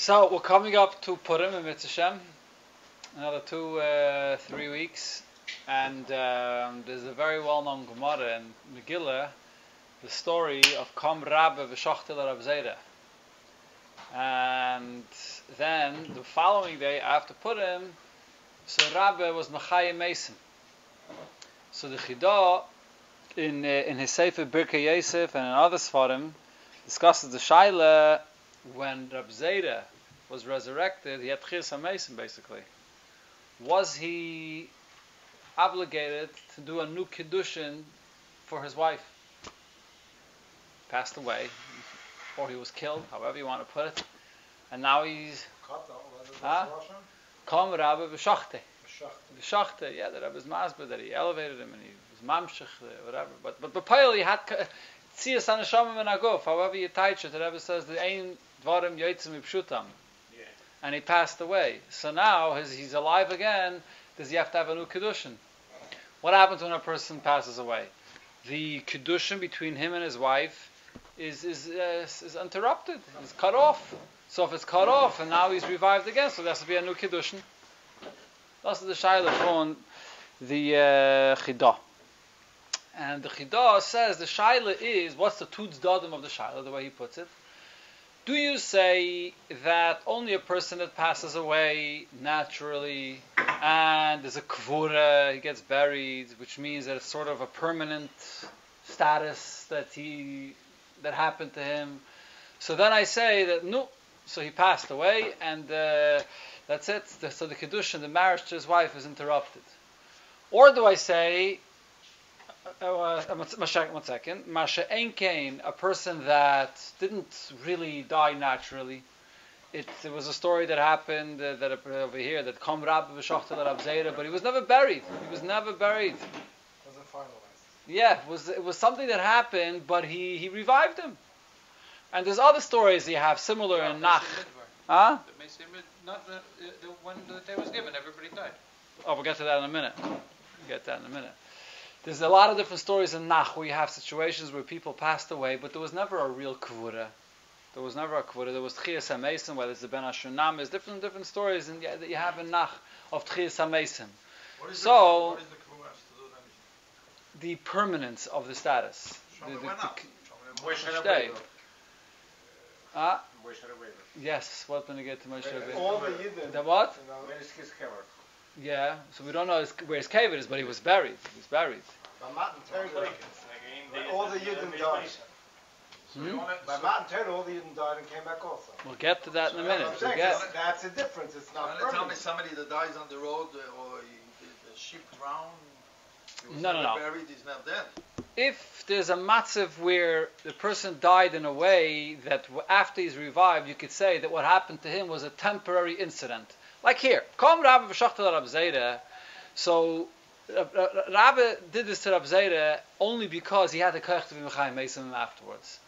So we're coming up to Purim in Mitzvah another two, uh, three weeks, and um, there's a very well-known Gemara in Megillah, the story of Kom Rabbe v'Shachtel Rav Zera. And then the following day after Purim, so Rabbe was Machayim Mason. So the Chidah in uh, in his Sefer Birkei Yosef and in other Sfarim discusses the Shaila when Rab Zera was resurrected, he had Chis Mason basically. Was he obligated to do a new Kiddushin for his wife? Passed away, or he was killed, however you want to put it, and now he's Huh? Kom Rabbe B'Shachte. B'Shachte, yeah, the Rebbe's masber that he elevated him and he was mamshich, uh, whatever. But but B'Poil he had tzias an Hashem and Aguf. However you touch it, the Rebbe says the ein dvarim yotzim pshutam. And he passed away. So now his, he's alive again. Does he have to have a new kedushin? What happens when a person passes away? The kedushin between him and his wife is is uh, is interrupted. It's cut off. So if it's cut off and now he's revived again, so there has to be a new kiddushin. That's the shaila from the uh, chidah. And the chidah says the shaila is what's the tutz dadim of the shaila, the way he puts it. Do you say that only a person that passes away naturally and there's a kvura, he gets buried, which means that it's sort of a permanent status that he that happened to him. So then I say that no, so he passed away, and uh, that's it. So the kedushin, the marriage to his wife, is interrupted. Or do I say, uh, uh, one second, Masha Enkain, a person that didn't really die naturally. It, it was a story that happened uh, that uh, over here that Kom Rabbi V'Shachtel Rab Zera, but he was never buried. He was never buried. Wasn't finalized. Yeah, it was it was something that happened, but he, he revived him. And there's other stories you have similar in Nach. Huh? Not the, the one that they was given, everybody died. Oh, we'll get to that in a minute. We'll get that in a minute. There's a lot of different stories in Nach where you have situations where people passed away, but there was never a real kvura. There was never a kvura. There was Tchias HaMesim, whether it's the Ben Ashunam. There's different different stories in, that you have in Nach of Tchias HaMesim. What is So- the, the Kruas to do then? The permanence of the status. The- Shlomo the- went the- up. Moshe Shlomo Stay. Rabbeinu. Ah, yes, what when you get to Moshe Rabbeinu? All the Yidden. The what? you know, Where is his kever? Yeah, so we don't know his, where his cave is, but he was buried. He was buried. By Matan Torah, all the Yidden died. Hmm? By Matan Torah, all the Yidden died and came back also. We'll get to that in a minute. what I'm We'll saying, get. 'cause That's a difference. It's not Tell me permanent. somebody that dies on the road uh, or he, the, the ship drowned. He was No, no, no. Buried. He's not dead. if there's a matzav where the person died in a way that after he's revived, you could say that what happened to him was a temporary incident. Like here, Kom Rabbi v'shachtel Rab Zera. So Rabbi did this to Rab Zera only because he had the koich to be mechayim mesim afterwards.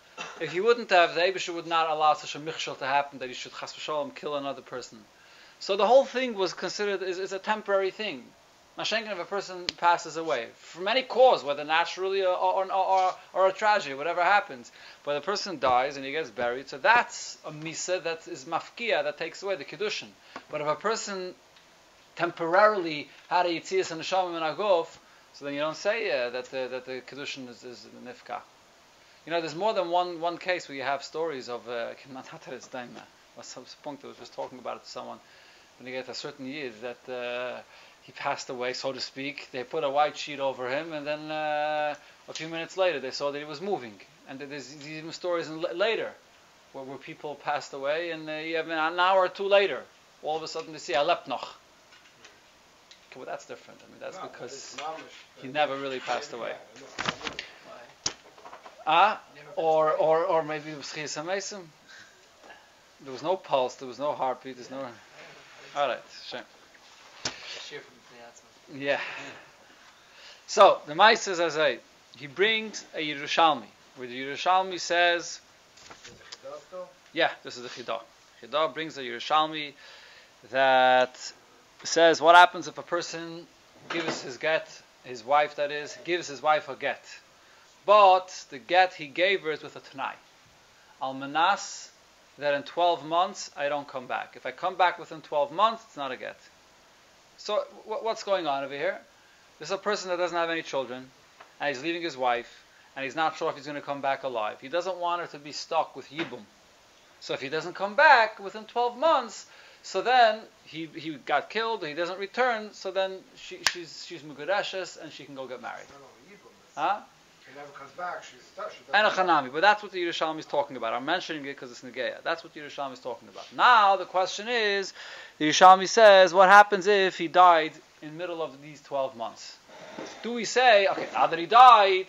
If he wouldn't have, the Abisha would not allow such a michshel to happen that he should chas v'shalom kill another person. So the whole thing was considered is, is a temporary thing. Mashenkin, if a person passes away from any cause, whether naturally or, or, or, or a tragedy, whatever happens, but the person dies and he gets buried, so that's a misa that is mafkia that takes away the kiddushin. But if a person temporarily had a yitzias and a shamim and a gof, so then you don't say uh, that the that the kiddushin is, is nifka. You know, there's more than one one case where you have stories of uh. Was some point I was just talking about it to someone when you get a certain year that. Uh, he passed away, so to speak. They put a white sheet over him, and then uh, a few minutes later, they saw that he was moving. And there's even stories in, later where, where people passed away, and uh, even an hour or two later, all of a sudden they see a lebt noch. Okay, well, that's different. I mean, that's No, because he never really passed away. Ah, or or or maybe it was. There was no pulse, there was no heartbeat, there's no. All right, shame. Yeah. So the Mai says, as I, he brings a Yerushalmi, where the Yerushalmi says, yeah, this is the Chidah. Chidah brings a Yerushalmi that says what happens if a person gives his get, his wife that is, gives his wife a get, but the get he gave her is with a Tanai. Almanas that in 12 months I don't come back. If I come back within 12 months, it's not a get. So what's going on over here? This is a person that doesn't have any children, and he's leaving his wife, and he's not sure if he's going to come back alive. He doesn't want her to be stuck with Yibum. So if he doesn't come back within 12 months, so then he, he got killed, he doesn't return, so then she, she's she's Mugureshes and she can go get married. Huh? He never comes back, she's And a Chanami, but that's what the Yerushalmi is talking about. I'm mentioning it because it's Negeya. That's what the Yerushalmi is talking about. Now the question is, the Yerushalmi says, what happens if he died in the middle of these 12 months? Do we say, okay, now that he died,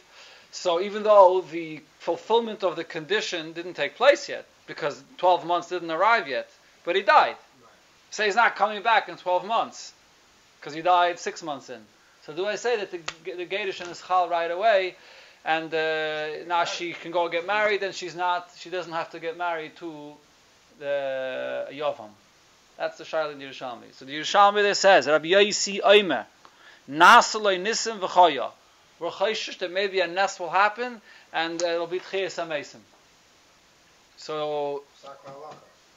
so even though the fulfillment of the condition didn't take place yet, because 12 months didn't arrive yet, but he died. Say he's not coming back in 12 months because he died six months in. So do I say that the, the Gedushin is chal right away, and uh, now she can go get married, and she's not, she doesn't have to get married to the Yovam. That's the Shaila in Yerushalmi. So the Yerushalmi there says, Rabbi Yaisi Oimer, Nasaloi Nisim v'choya. We're chayshish that maybe a nest will happen, and uh, it'll be tchiyas amesim. So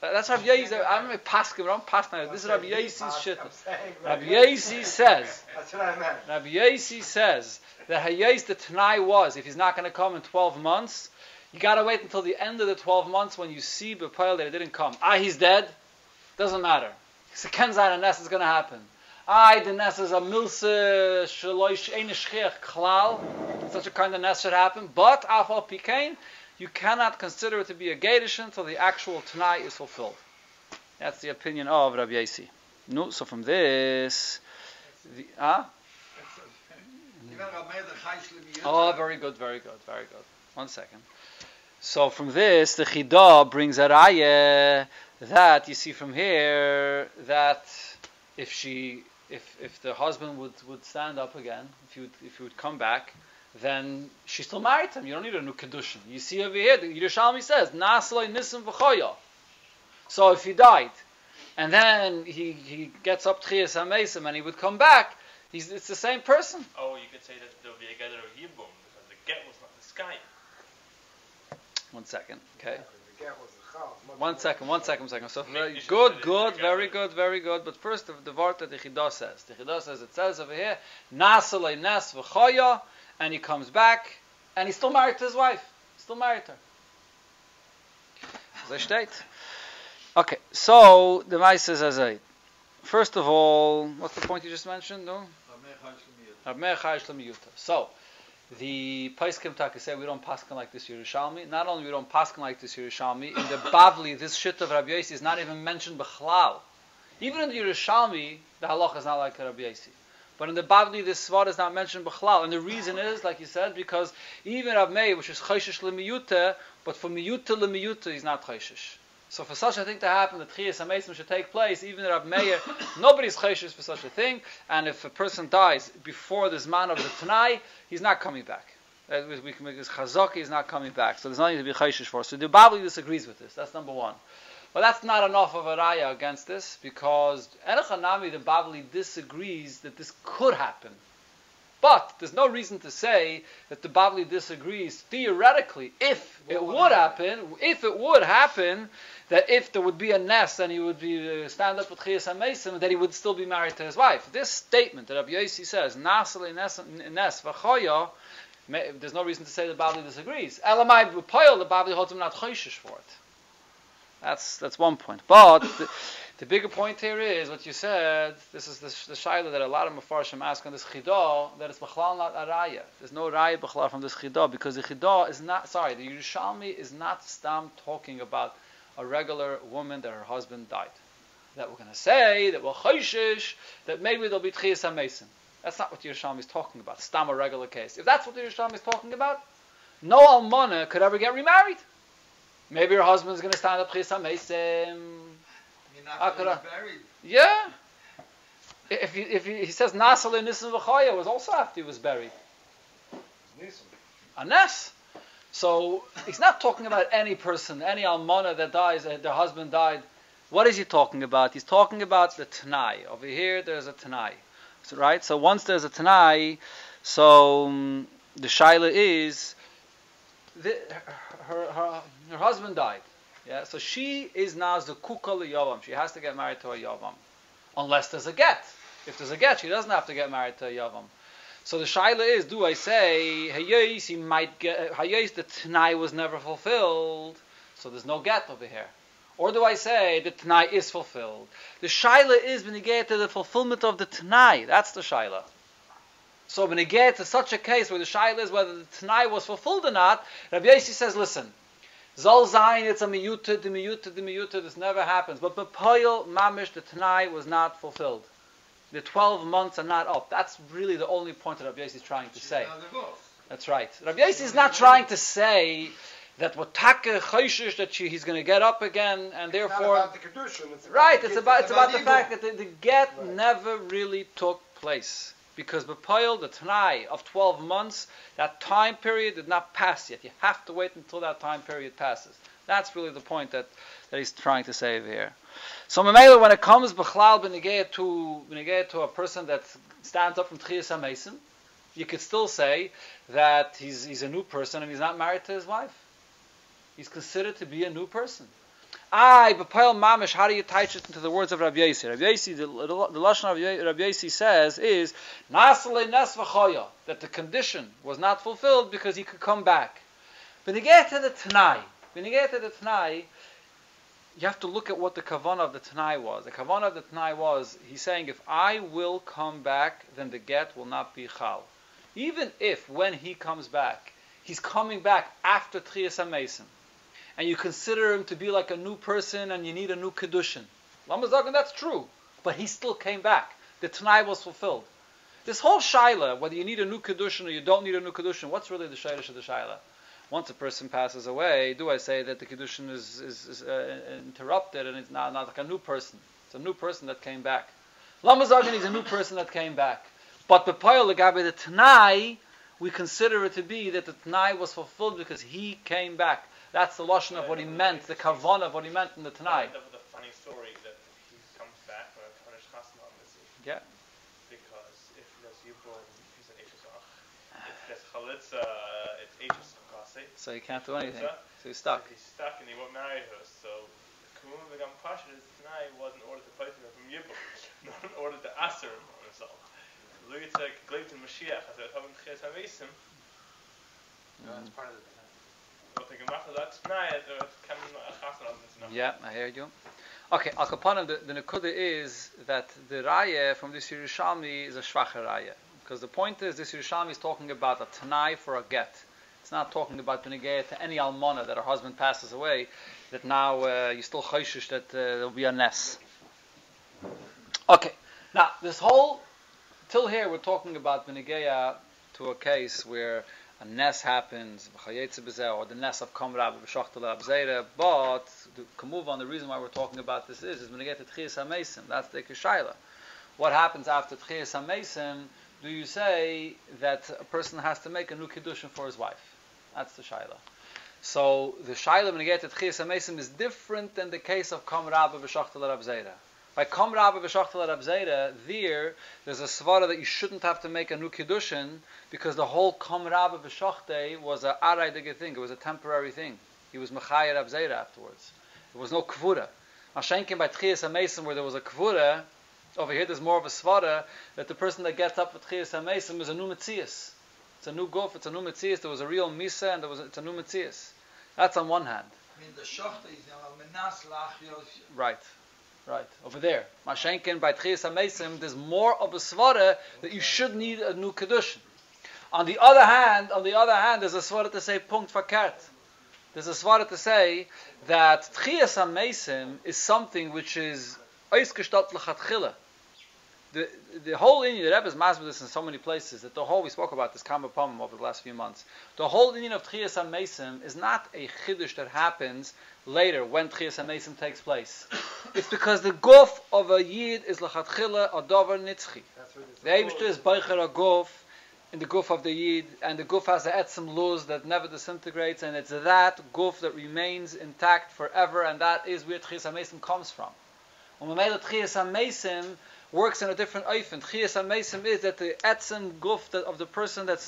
that's Rabbi Yaisi. I'm a paskin. I'm paskin. This is Rabbi Yaisi's shit. Rabbi Yaisi says. That's what I meant. Rabbi Yaisi says that Hayais the Tanai was if he's not going to come in 12 months, you got to wait until the end of the 12 months when you see Bepayel that it didn't come. Ah, he's dead. Doesn't matter. Sekenzai and Ness is going to happen. Ah, the Ness is a milse shaloish einishchiach klal. Such a kind of Ness should happen. But afal pikain, you cannot consider it to be a Gedishin until the actual Tanai is fulfilled. That's the opinion of Rabbi Yaisi. No, so from this, the, ah? Oh, very good, very good, very good. One second. So from this, the Chidah brings a raya that you see from here that if she, if if the husband would, would stand up again, if would if he would come back, then she's still married to him. You don't need a new kedushin. You see over here, the Yerushalmi says, Nasloi nisim v'choya. So if he died, and then he, he gets up Tchias HaMesim and he would come back, he's, it's the same person. Oh, you could say that there would be a gather of Yibum, because the get was not the sky. One second, okay. One second, one second, one second. So very good, good, very good, very good. But first, the, the word that the Chidah says. The Chidah says, it says over here, Nasalei nes v'choya, and he comes back, and he's still married to his wife. Still married to her. Okay, so the Mai says as I. First of all, what's the point you just mentioned? No. So, the Paiskim Taka say we don't paskin like this Yerushalmi. Not only we don't paskin like this Yerushalmi, in the Bavli, this shit of Rabbi Yossi is not even mentioned b'chlal. Even in the Yerushalmi, the halacha is not like Rabbi Yossi. But in the Bavli, this svar is not mentioned b'chlal, and the reason is, like you said, because even Rav Meir, which is chayshish lemiyuta, but for miyuta lemiyuta, he's not chayshish. So for such a thing to happen, the Tchiyas HaMesim should take place, even Rav Meir, nobody's chayshish for such a thing, and if a person dies before this man of the Tanai, he's not coming back. Uh, we can make this chazaki, he's not coming back. So there's nothing to be chayshish for. So the Bavli disagrees with this. That's number one. But that's not enough of a raya against this because Erech the Bavli, disagrees that this could happen. But there's no reason to say that the Bavli disagrees theoretically if what it would happen, happen, if it would happen, that if there would be a nest and he would be uh, stand up with Chiyas HaMesim, that he would still be married to his wife. This statement that Rabbi Yossi says, Nasali Nes V'choya, there's no reason to say the Bavli disagrees. Elamai B'poyel, the Bavli holds him not choishish for it. That's that's one point. But the, the, bigger point here is what you said. This is the, the shaila that a lot of mafarshim ask on this chidah that it's b'chlal not a raya. There's no raya b'chlal from this chidah because the chidah is not. Sorry, the Yerushalmi is not stam talking about a regular woman that her husband died. That we're going to say that we're chayshish that maybe there'll be tchiyas hamesim. That's not what the Yerushalmi is talking about. Stam a regular case. If that's what the Yerushalmi is talking about, no almana could ever get remarried. Maybe her husband's going to stand up Chisa Mesim. Yeah. If he, if he, he says Nasal in Nisan V'chaya was also after he was buried. A Nes. So he's not talking about any person, any almana that dies, uh, their husband died. What is he talking about? He's talking about the Tanai. Over here, there's a Tanai. So, right? So once there's a Tanai, so um, the Shaila is the, her, her, her husband died. Yeah, so she is now the kukal yavam. She has to get married to a yavam, unless there's a get. If there's a get, she doesn't have to get married to a yavam. So the shaila is: Do I say hayis? He might get hayis. The t'nai was never fulfilled, so there's no get over here. Or do I say the t'nai is fulfilled? The shaila is get to the fulfillment of the t'nai. That's the shaila. So get to such a case where the shaila is whether the t'nai was fulfilled or not, Rabbi Yossi says, listen, Zol Zayin, it's a miyuta, the miyuta, the miyuta, this never happens. But Bepoil Mamish, the t'nai was not fulfilled. The 12 months are not up. That's really the only point that Rabbi Yossi is trying to say. That's right. Rabbi Yossi is not trying to say that what taka chayshish that she, he's going to get up again and therefore It's not about the. It's about right. the It's about it's about the fact that the, the get Right. never really took place because Bepoil, the Tanai of 12 months, that time period did not pass yet. You have to wait until that time period passes. That's really the point that, that he's trying to say here. So Mamela, when it comes Bechlal Benegea to to a person that stands up from Tchias HaMesim, you could still say that he's, he's a new person and he's not married to his wife. He's considered to be a new person. Aye, B'Pail Mamish, how do you tie it into the words of Rabbi Yossi? Rabbi Yossi, the, Lashon of Rabbi Rabbi says is, Nasale Nes v'choya, that the condition was not fulfilled because he could come back. When you get to the Tanai, when you get to the Tanai, you have to look at what the kavanah of the Tanai was. The kavanah of the Tanai was, he's saying, if I will come back, then the get will not be chal. Even if, when he comes back, he's coming back after Tchias HaMesim, and you consider him to be like a new person and you need a new kedushin. Lamazagan, that's true, but he still came back. The Tanai was fulfilled. This whole shaila, whether you need a new kedushin or you don't need a new kedushin, what's really the shaylish of the shaila? Once a person passes away, do I say that the kedushin is, is, is uh, interrupted and it's not, not like a new person? It's a new person that came back. Lamazagan is a new person that came back. But the pile legabe the Tanai, we consider it to be that the Tanai was fulfilled because he came back. That's the lashon of what he meant, the kavanah of what he meant in the Tanai. The, the funny story that he comes back when I punish Chasna on this Yeah. because if there's Yibum, he's an Eichesach. If there's Chalitza, it's Eichesach. So he can't do anything. So he's stuck. He's stuck and he won't marry her. So Kumum Vegam Pasha is tonight was in order to fight him from Yibum, not in order to answer him on himself. Luitzek Gleit in Mashiach, as I have in Ches HaMesim, That's part of the Yeah, I hear you. Okay, Al Kapanim, the, the is that the Raya from this Yerushalmi is a Shvacha Raya. Because the point is, this Yerushalmi is talking about a Tanai for a get. It's not talking about Benegaya to any Almana that her husband passes away, that now uh, you still chayshish that uh, there'll be a Ness. Okay, now this whole, till here we're talking about Benegaya to a case where a Ness happens, or the Ness of Kamrab, v'shachtel abzeira, but move on, the reason why we're talking about this is, is when you get to Tchias HaMesim, that's the Kishayla. What happens after Tchias HaMesim, do you say that a person has to make a new Kiddushin for his wife? That's the Shaila. So the Shaila when you get to Tchias HaMesim is different than the case of Kamrab, v'shachtel abzeira. By Kam Rabba B'Shachtel Rab Zera, there, there's a svara that you shouldn't have to make a new Kiddushin because the whole Kam Rabba B'Shachte was a araidige thing, it was a temporary thing. He was Mechayah Rab Zera afterwards. There was no Kvura. Mashenkin by Tchias HaMesim where there was a Kvura, over here there's more of a svara that the person that gets up for Tchias HaMesim is a new Metzias. It's a new Gof, it's a new Metzias, there was a real Misa and there was a, it's a new Metzias. That's on one hand. I mean, the is Menas Right. Right. Over there. Mashenkin by Tchias HaMesim, there's more of a svara that you should need a new Kedushin. On the other hand, on the other hand, there's a svara to say punkt fakert. There's a svara to say that Tchias HaMesim is something which is oisgestalt l'chatchila. The, the whole Indian, the Rebbe has mastered this in so many places that the whole, we spoke about this Kama Pamim over the last few months. The whole Indian of Tchias HaMesim is not a chiddush that happens later when Tchias HaMesim takes place. It's because the guf of a yid is lachatchila a davar nitzchi. The Eibishter is beicher a guf in the guf of the yid, and the guf has a etzim luz that never disintegrates, and it's that guf that remains intact forever, and that is where Tchias HaMesim comes from. When Mamela Tchias HaMesim works in a different oifen. Tchias HaMesim is that the etzim guf that of the person that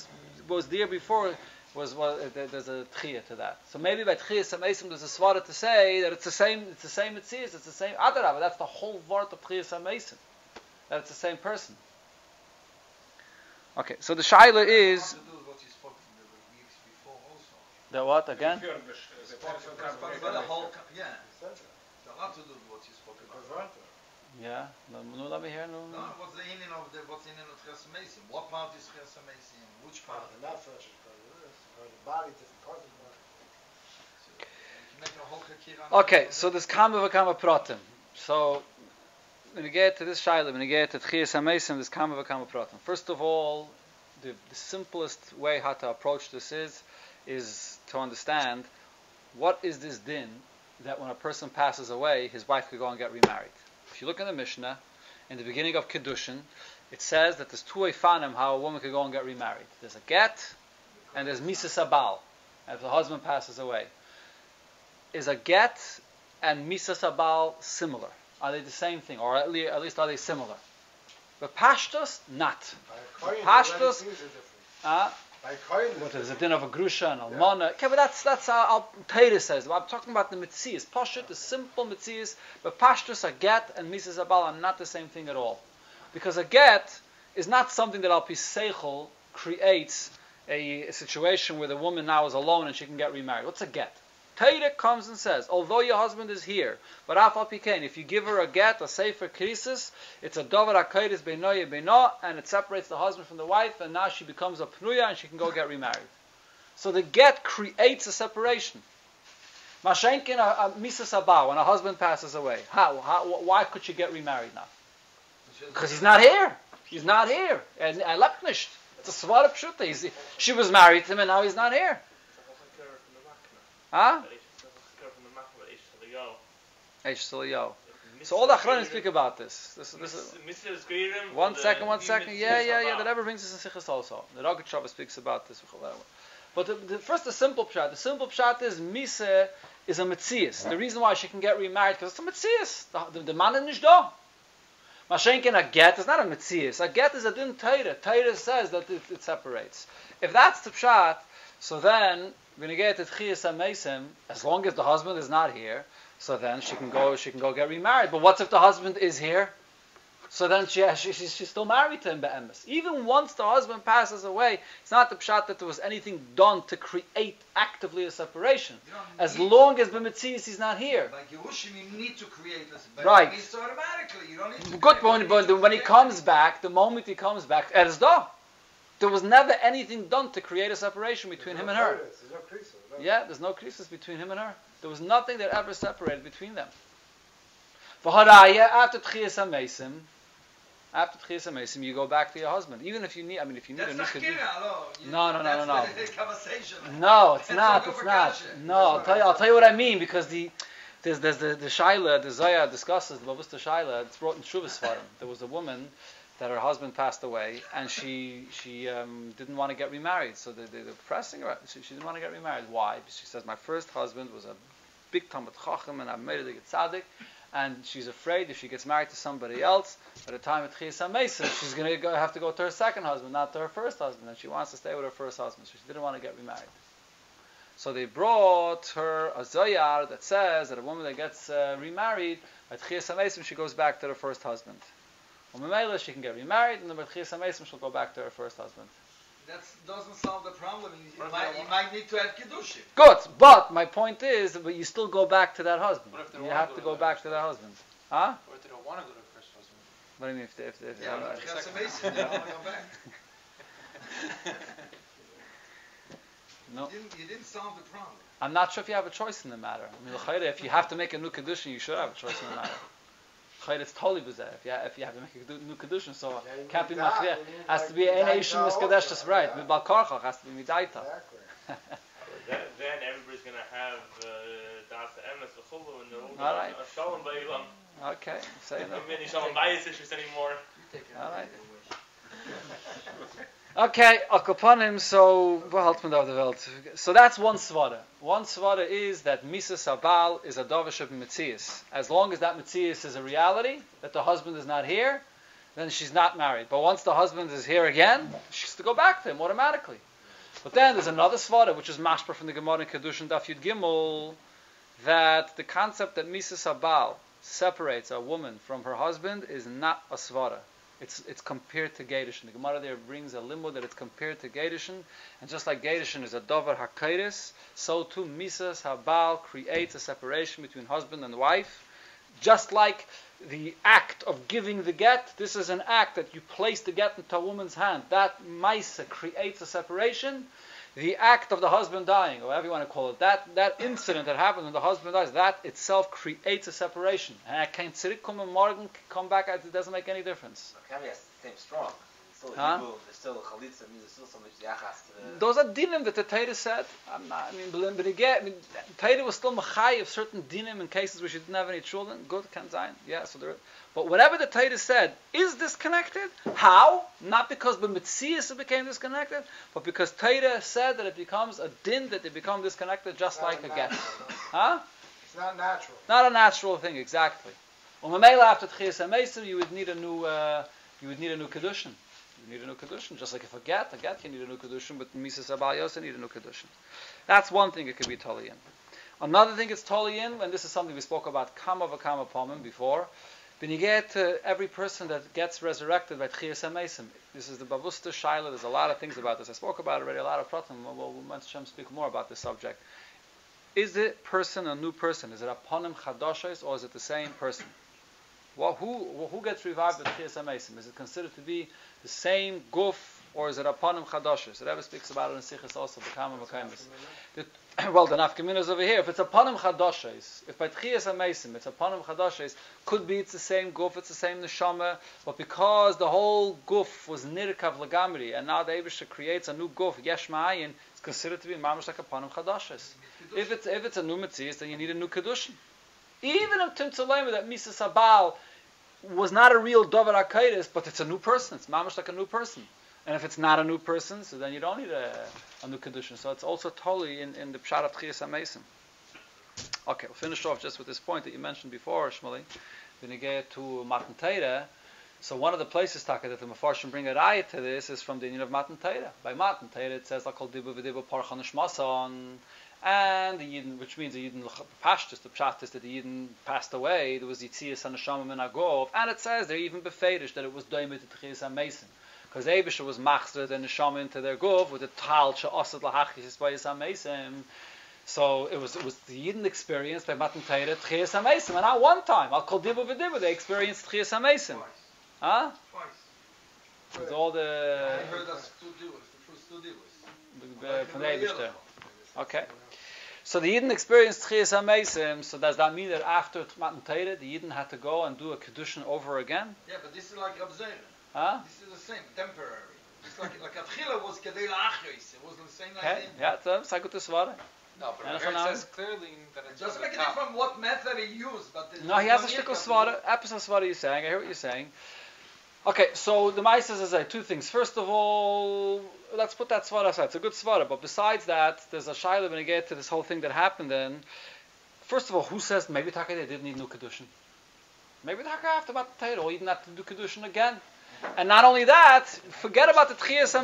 was there before was was uh, there's a tchiyah to that. So maybe by tchiyah samesim there's a svara to say that it's the same it's the same mitzias, it's the same adarabah. That's the whole word of tchiyah samesim. That it's the same person. Okay, so the shaila is the what again? The what? Again? The whole. Yeah, no, no, let me hear. No, no. What's the meaning of the what's the meaning of Ches What part is Ches Which part? The nefesh, the body, different parts of the body. Okay, so there's kama v'kama pratim. So when you get to this shaila, when you get to Tchias HaMesim, there's kama v'kama pratim. First of all, the, the simplest way how to approach this is, is to understand what is this din that when a person passes away, his wife could go and get remarried. If you look in the Mishnah, in the beginning of Kiddushin, it says that there's two efanim how a woman could go and get remarried. There's a get, and there's misa sabal, if the husband passes away. Is a get and misa sabal similar? Are they the same thing, or at least, at least are they similar? But pashtos, not. Pashtos, uh, what is the din of a grusha and almana? Yeah. Okay, but that's that's how Torah says. I'm talking about the mitzias. Pashut, the simple mitzias, but pashtus a get and misas abal are not the same thing at all, because a get is not something that al seichel creates a, a, situation where the woman now is alone and she can get remarried. What's a get? Torah comes and says, although your husband is here, but afal if you give her a get, a sefer krisis, it's a dover akairis beinoye beino, and it separates the husband from the wife, and now she becomes a pnuya and she can go get remarried. So the get creates a separation. Mashenkin a, a misa sabah when a husband passes away. How, how? Why could she get remarried now? Because he's not here. He's not here. And I left It's a swar of She was married to him, and now he's not here. Huh? Eish So all the Achronim speak about this. This, this is, one second, one second. Yeah, yeah, yeah. That ever brings us in Sichas also. The Rogat speaks about this. But the, the, first, the simple pshat. The simple pshat is Mise is a mitzias. The reason why she can get remarried because it's a mitzias. The, the, the man is not Mashenkin a get is not a mitzias. A get is a din Torah. Torah says that it, it separates. If that's the pshat, so then we're going to get to Tchias HaMesim, as long as the husband is not here, so then she can go, she can go get remarried. But what if the husband is here? So then she, she, she's still married to him, Be'emes. Even once the husband passes away, it's not the pshat that there was anything done to create actively a separation. As long as B'metzias he's not here. Like Yerushim, you need to create this. Right. automatically. You don't need to Good point, but when he comes back, the moment he comes back, Erzdah. There was never anything done to create a separation between him no and her. There's no crisis, no. Yeah, there's no crisis between him and her. There was nothing that ever separated between them. After Tchias HaMesim, after Tchias HaMesim, you go back to your husband. Even if you need, I mean, if you need that's a new No, no, no, no, no. conversation. No, it's not, it's not. No, I'll tell, you, I'll tell you what I mean, because the, there's, there's the, the Shaila, the Zaya discusses, the Babusta Shaila, it's brought in Shuvas There was a woman that her husband passed away, and she she um, didn't want to get remarried. So they, they, were pressing her. She, she, didn't want to get remarried. Why? She says, my first husband was a big Talmud Chacham, and I made it a tzaddik. And she's afraid if she gets married to somebody else, by the time of Chiyas Mason, she's going to have to go to her second husband, not to her first husband. And she wants to stay with her first husband, so she didn't want to get remarried. So they brought her a zoyar that says that a woman that gets uh, remarried, at Chiyas she goes back to her first husband. Well, Mamela, she can get remarried, and the Bechis HaMesim, she'll go back to her first husband. That doesn't solve the problem. You, you, might, you might, need to have Kedushin. Good, but my point is, but you still go back to that husband. You have to go, to back to that husband. Huh? Or if they don't want to go to the first husband. What do you mean if they, if, if yeah, Bechis HaMesim, they don't want to go back. no. You didn't, you didn't solve the problem. I'm not sure if you have a choice in the matter. I mean, if you have to make a new condition, you should have a choice in the matter. It's totally bizarre. If you, if you have to make a new kedushin, so yeah, can't be machriach. Has to be an Asian miskadesh. That's right. With balkarchach has to be midaita. then, then everybody's going to have uh, das emes v'chulu and they're all right. shalom ba'ilam. Okay, say no. Many shalom bayis issues anymore. All right. Okay, Akopanim, so So that's one svara. One svara is that Misa Sabal is a dovish of Mitzias. As long as that Mitzias is a reality, that the husband is not here, then she's not married. But once the husband is here again, she's to go back to him automatically. But then there's another svara, which is mashper from the Gemara in Kedushin Daf Yud Gimel, that the concept that Mises Abal separates a woman from her husband is not a svara. It's, it's compared to Gedishin. The Gemara there brings a limbo that it's compared to Gedishin, and just like Gedishin is a dover hakairis, so too Mises Habal creates a separation between husband and wife, just like the act of giving the get, this is an act that you place the get into a woman's hand. That Maisa creates a separation. The act of the husband dying, or whatever you want to call it, that, that incident that happens when the husband dies, that itself creates a separation. And I can't come and come back, it doesn't make any difference. Can be same strong. Still Huh? Hebrew, there's still chalitza, means there's still so much yachas to the... Those are dinim that the Torah said. I'm not, I mean, but but again, I mean, Torah was still machai of certain dinim in cases where she didn't have any children. Good, can sein. Yeah, so there. But whatever the Torah said is disconnected. How? Not because the Mitzias it became disconnected, but because Torah said that it becomes a din that they become disconnected, just like a get. Huh? It's not natural. Not a natural thing, exactly. Well, Mamela after Tchias HaMesim, you would need a new, uh, you would need a new kedushin. Need a new kedushin, just like if a get, a get you need a new kedushin, but Mises Abayos need a new kedushin. That's one thing it could be totally in. Another thing it's totally in, and this is something we spoke about kama v'kama pomim before. When you get every person that gets resurrected by Tchias this is the Bavusta Shaila, there's a lot of things about this. I spoke about already, a lot of pratim, we'll, we'll, we'll speak more about this subject. Is the person a new person? Is it a ponim chadoshes or is it the same person? Well, who who gets revived at Chiyas HaMesim? Is it considered to be the same guf or is it a ponim chadoshes? The Rebbe speaks about it in Sichas also, Bekama Bekaimis. Well, the nafkamin is over here. If it's a ponim chadoshes, if by Chiyas HaMesim it's a ponim chadoshes, could be it's the same guf, it's the same neshama, but because the whole guf was nirkav lagamri, and now the Abisha creates a new guf, yesh ma'ayin, it's considered to be mamash like a ponim chadoshes. If it's if it's a new mitzvah, then you need a new kedushin. Even if Timtzalema that Misa Sabal was not a real Dover Akaitis, but it's a new person. It's mamash like a new person. And if it's not a new person, so then you don't need a, a new condition. So it's also totally in, in the pshat of Tchias HaMesim. Okay, we'll finish off just with this point that you mentioned before, Shmuley. When you get to Matan Torah, so one of the places Taka that the Mefarshim bring a raya to this is from the union of Matan Torah. By Matan Torah it says Lakol Dibu V'Dibu Parchan Shmason and the Yidden, which means the Yidden Pashtus, the Pshat is that the Yidden passed away, there was Yitzias and Neshamim and Agov, and it says they're even befedish that it was Doimit to Tchias HaMesim. Because Abisha was machzed and Neshamim into their Gov with the Tal Sha'asad Lahachis Bayis HaMesim. So it was it was the Yidden experience by Matan Torah Tchias HaMesim, and not one time. I'll call Dibu V'Dibu, they experienced Tchias HaMesim. Huh? Twice. With all the I heard that's two divas, the first two divas. uh, from the Eibishter. Okay. So the Yidden experienced Tchias HaMesim, so does that mean that after Matan Torah, the Yidden had to go and do a Kedushin over again? Yeah, but this is like Rab Huh? This is the same, temporary. It's like like Atchila was Kedei La'achris. It was the same Okay. idea. Yeah, it's a Sagut Svara. No, but And here it says clearly that It it's doesn't from make a top. difference what method he used, but No, he has a one shtickle yirka. Svara, episode Svara you're saying. I hear what you're saying. Okay, so the Mice says uh, two things. First of all, let's put that Svara aside. It's a good Svara, but besides that, there's a Shaila when you get to this whole thing that happened then. First of all, who says maybe Taka they didn't need new Kedushin? Maybe Taka after Matan Torah, or even have to do Kedushin again. And not only that, forget about the Tchias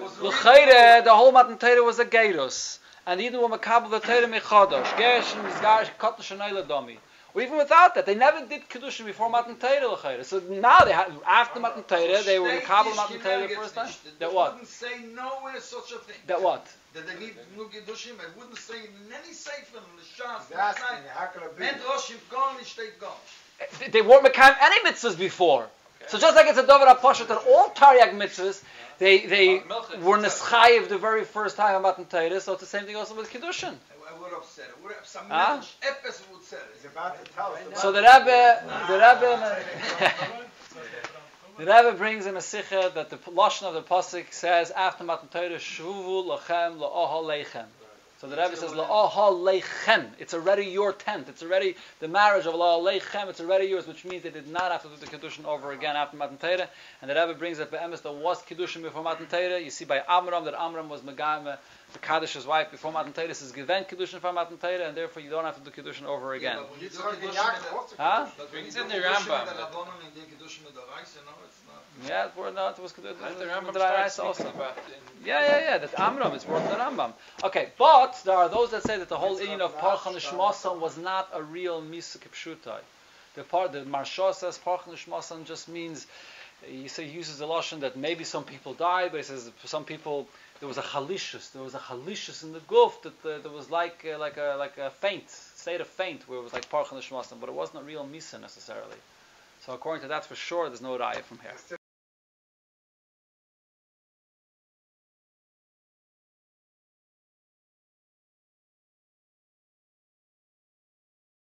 was the whole Matan Torah was a Geirus. And even when Makabel the Torah Mechadosh, Gersh and Mizgar, Kotten Shanayla Domi. Or even without that, they never did Kedushin before Matan Torah L'chayre. So now they had, after Matan Torah, they were State Makabel is Matan Torah the first time. gets nicht. That It what? wouldn't say nowhere such a thing. That what? That they need new Gedushim. It wouldn't say in any sefer in the Shas. He's asking, how could it be? Men Roshim Gon nicht steht Gon. They weren't Mekayim any mitzvahs before. So just like it's a Dover Aposhet that all Taryag mitzvahs, they, they Uh, Milchus, were it's Neschayiv the very first time of Matan Torah, so it's the same thing also with Kedushin. I I would have said it. Would have some ah. Huh? mensch etwas would say He's it. about to tell us. So the Rebbe, the Rebbe, the Rebbe brings in a sikha that the lashon of the pasuk says after Matan Torah shuvu lachem la'ohal leichem. So the Rebbe says la'ohal leichem. It's already your tent. It's already the marriage of la'ohal leichem. It's already yours, which means they did not have to do the kedushin over again after Matan Torah. And the Rebbe brings that be'emes there was kedushin before Matan Torah. You see by Amram that Amram was megame the Kaddish's wife before Matan Torah is given Kiddushin from Matan Torah, and therefore you don't have to do Kiddushin over again. Yeah, but when you do Yitzchak and Kiddushin Yaakov with also the- Huh? but when It's you in the Kiddushin Rambam, with the but- Rabbanon the Kiddushin with the Reis, you it's not. Yeah, it were- no, it was Kiddushin As the Rambam the Rais starts also. about in Yeah, yeah, yeah. That Amram is worth the Rambam. Okay, but there are those that say that the whole union of Parchan Shmosan was not a real Misa Kipshutai. The part that Marsha says Parchan Shmosan just means he say he uses the lashon that maybe some people die, but he says for some people there was a halishus, there was a halishus in the gulf that uh, there was like uh, like a like a faint state of faint where it was like Parchan Shmosan, but it wasn't a real Misa necessarily. So according to that, for sure, there's no raya from here.